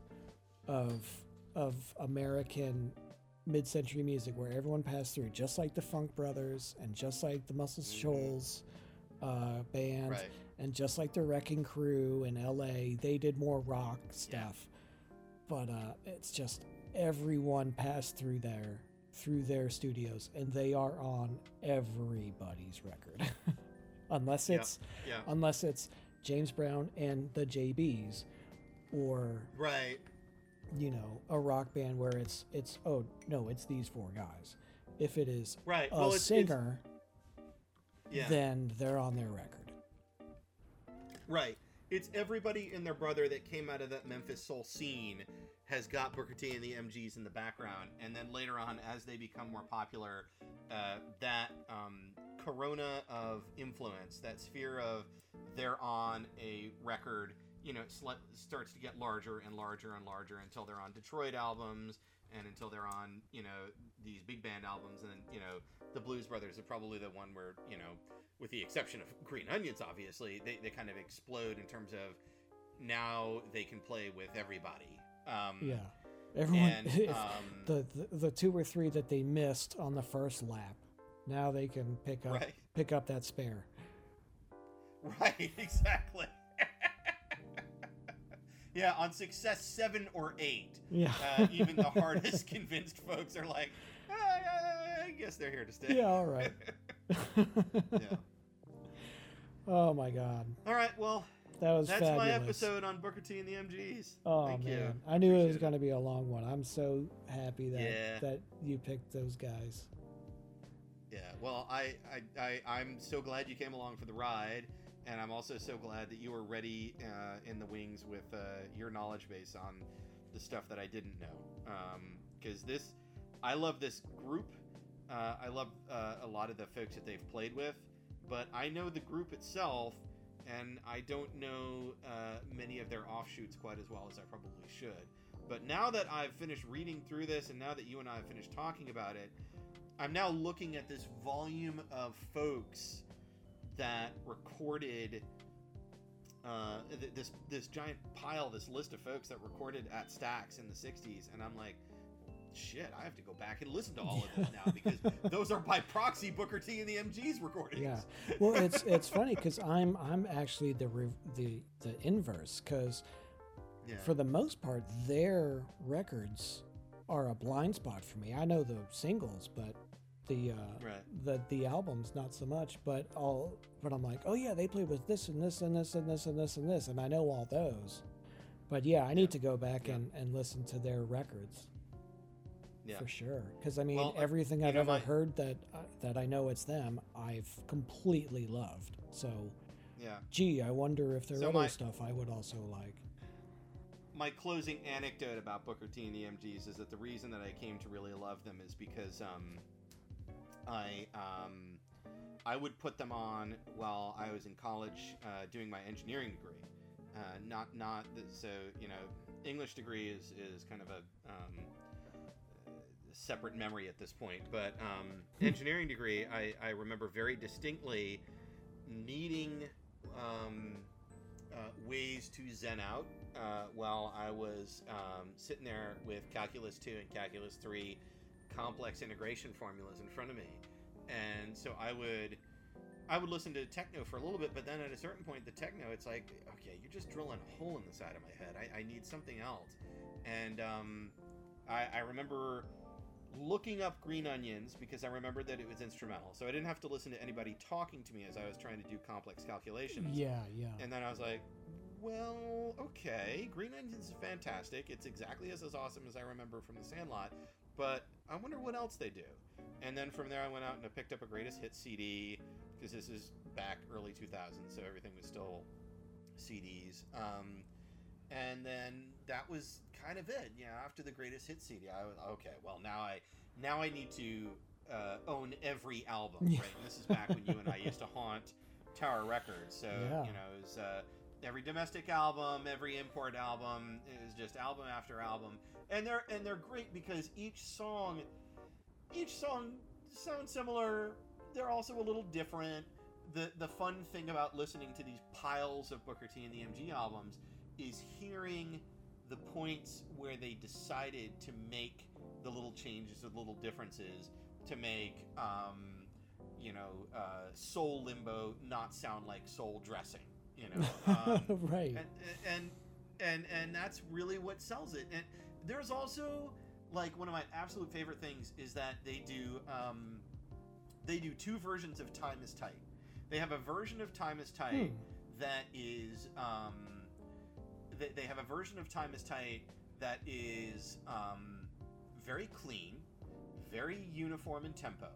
of of American mid-century music where everyone passed through, just like the Funk Brothers and just like the Muscle Mhm. Shoals uh, band Right. and just like the Wrecking Crew in LA. They did more rock stuff. But uh, it's just everyone passed through there through their studios and they are on everybody's record. unless Yeah. it's Yeah. unless it's James Brown and the JBs or Right. you know a rock band where it's it's oh no it's these four guys if it is Right. a well, it's, it's- singer yeah. then they're on their record Right. It's everybody and their brother that came out of that Memphis soul scene has got Booker T and the MGs in the background, and then later on, as they become more popular, uh, that um, corona of influence, that sphere of they're on a record, you know, sl- starts to get larger and larger and larger until they're on Detroit albums and until they're on, you know, these big band albums, and you know, the Blues Brothers are probably the one where you know with the exception of Green Onions, obviously, they, they kind of explode in terms of now they can play with everybody. Um, yeah everyone And um, the, the the two or three that they missed on the first lap now they can pick up right, pick up that spare right, exactly. yeah, on success seven or eight, yeah uh, even the hardest convinced folks are like, "Ah, I guess they're here to stay. yeah all right yeah. oh my god All right. Well, that was that's fabulous my episode on Booker T and the MGs. Oh Thank man, you. I knew it was going to be a long one. I'm so happy that Yeah. that you picked those guys. Yeah, well, I, I, I, I'm so glad you came along for the ride, and I'm also so glad that you were ready uh, in the wings with uh, your knowledge base on the stuff that I didn't know. Because this, I love this group. Uh, I love uh, a lot of the folks that they've played with, but I know the group itself, and I don't know uh, many of their offshoots quite as well as I probably should. But now that I've finished reading through this, and now that you and I have finished talking about it, I'm now looking at this volume of folks that recorded uh, th- this this giant pile, this list of folks that recorded at Stax in the '60s, and I'm like, shit, I have to go back and listen to all of them now because those are by proxy Booker T and the MGs recordings. Yeah. Well, it's it's funny because I'm I'm actually the re- the the inverse because Yeah. for the most part their records are a blind spot for me. I know the singles, but the uh, Right. the the albums not so much. But all but I'm like, oh yeah, they played with this and this and this and this and this and this, and I know all those. But yeah, I need to go back Yeah. and, and listen to their records yeah. for sure. Because I mean, Well, everything I've ever my- heard that uh, that I know it's them, I've completely loved. So, Yeah. gee, I wonder if there's are So other my- stuff I would also like. my closing anecdote about Booker T and the MGs is that the reason that I came to really love them is because um, I um, I would put them on while I was in college uh, doing my engineering degree. Uh, not not the, so you know English degree is is kind of a um, separate memory at this point, but um, engineering degree I, I remember very distinctly needing um, uh, ways to zen out uh, while I was um, sitting there with Calculus 2 and Calculus 3 complex integration formulas in front of me. And so I would I would listen to techno for a little bit, but then at a certain point, the techno, it's like, okay, you're just drilling a hole in the side of my head. I, I need something else. And um, I, I remember looking up Green Onions because I remembered that it was instrumental. So I didn't have to listen to anybody talking to me as I was trying to do complex calculations. Yeah, yeah. And then I was like, well, okay, Green Onions is fantastic. It's exactly as, as awesome as I remember from The Sandlot, but I wonder what else they do. And then from there, I went out and I picked up a greatest hit CD because this is back early 2000s, so everything was still CDs. Um, and then that was kind of it. You know, after the greatest hit CD, I was okay. Well, now I now I need to uh, own every album. Right, and this is back when you and I used to haunt Tower Records. So Yeah. you know, it was uh, every domestic album, every import album. is just album after album, and they're and they're great because each song, each song sounds similar. They're also a little different. The the fun thing about listening to these piles of Booker T and the MG albums is hearing the points where they decided to make the little changes, the little differences to make, um, you know, uh, soul limbo not sound like soul dressing. You know, um, right. and, and and and that's really what sells it. And there's also like one of my absolute favorite things is that they do um, they do two versions of Time is Tight. They have a version of Time is Tight Hmm. that is um, they, they have a version of Time is Tight that is um, very clean, very uniform in tempo,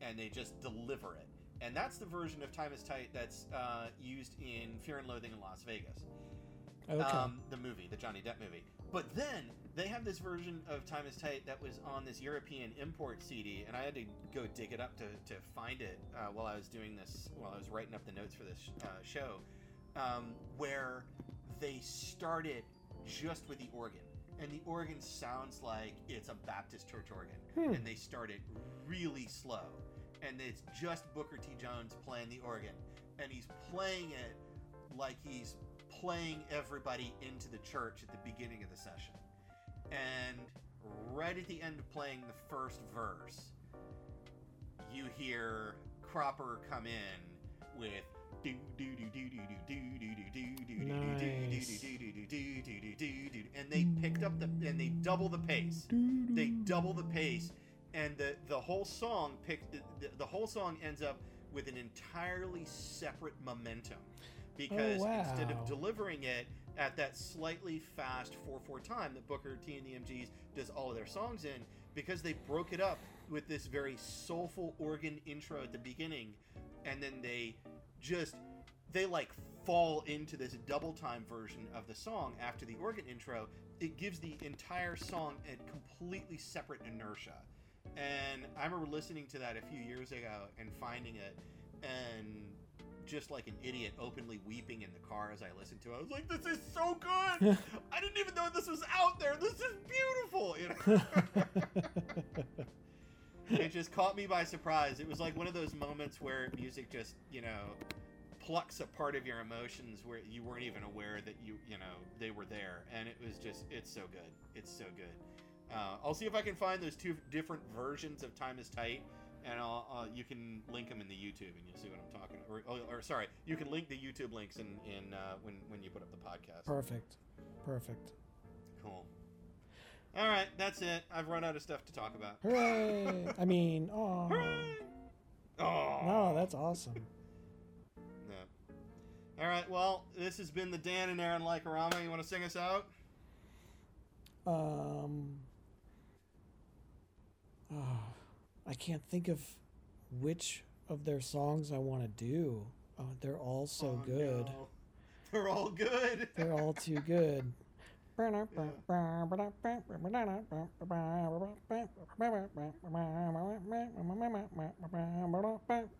and they just deliver it. And that's the version of Time is Tight that's uh, used in Fear and Loathing in Las Vegas Okay. um, the movie, the Johnny Depp movie. But then they have this version of Time is Tight that was on this European import CD, and I had to go dig it up to, to find it uh, while I was doing this, while I was writing up the notes for this uh, show, um, where they started just with the organ. And the organ sounds like it's a Baptist church organ. Hmm. And they started really slow. And it's just Booker T. Jones playing the organ. And he's playing it like he's playing everybody into the church at the beginning of the session. And right at the end of playing the first verse, you hear Cropper come in with Nice. and they picked up the and they double the pace. They double the pace, and the the whole song picked the, the whole song ends up with an entirely separate momentum because wow. instead of delivering it at that slightly fast 4-4 time that Booker T and the MGs does all of their songs in because they broke it up with this very soulful organ intro at the beginning and then they just they like fall into this double time version of the song after the organ intro. It gives the entire song a completely separate inertia. And i remember listening to that a few years ago and finding it and just like an idiot openly weeping in the car as i listened to it. I was like this is so good! I didn't even know this was out there! This is beautiful! You know it just caught me by surprise. It was like one of those moments where music just, you know, plucks a part of your emotions where you weren't even aware that you, you know, they were there. And it was just, it's so good. It's so good. Uh, I'll see if I can find those two different versions of Time is Tight, and I'll, uh, you can link them in the YouTube, and you'll see what I'm talking. Or, or, or sorry, you can link the YouTube links in, in uh, when when you put up the podcast. Perfect. Perfect. Cool. All right, that's it. I've run out of stuff to talk about. Hooray! I mean, oh. Hooray! Oh. No, that's awesome. Yeah. All right. Well, this has been the Dan and Aaron Like-O-Rama. You want to sing us out? Um. Oh, I can't think of which of their songs I want to do. Oh, they're all so Oh, good. no. They're all good. They're all too good. Yeah.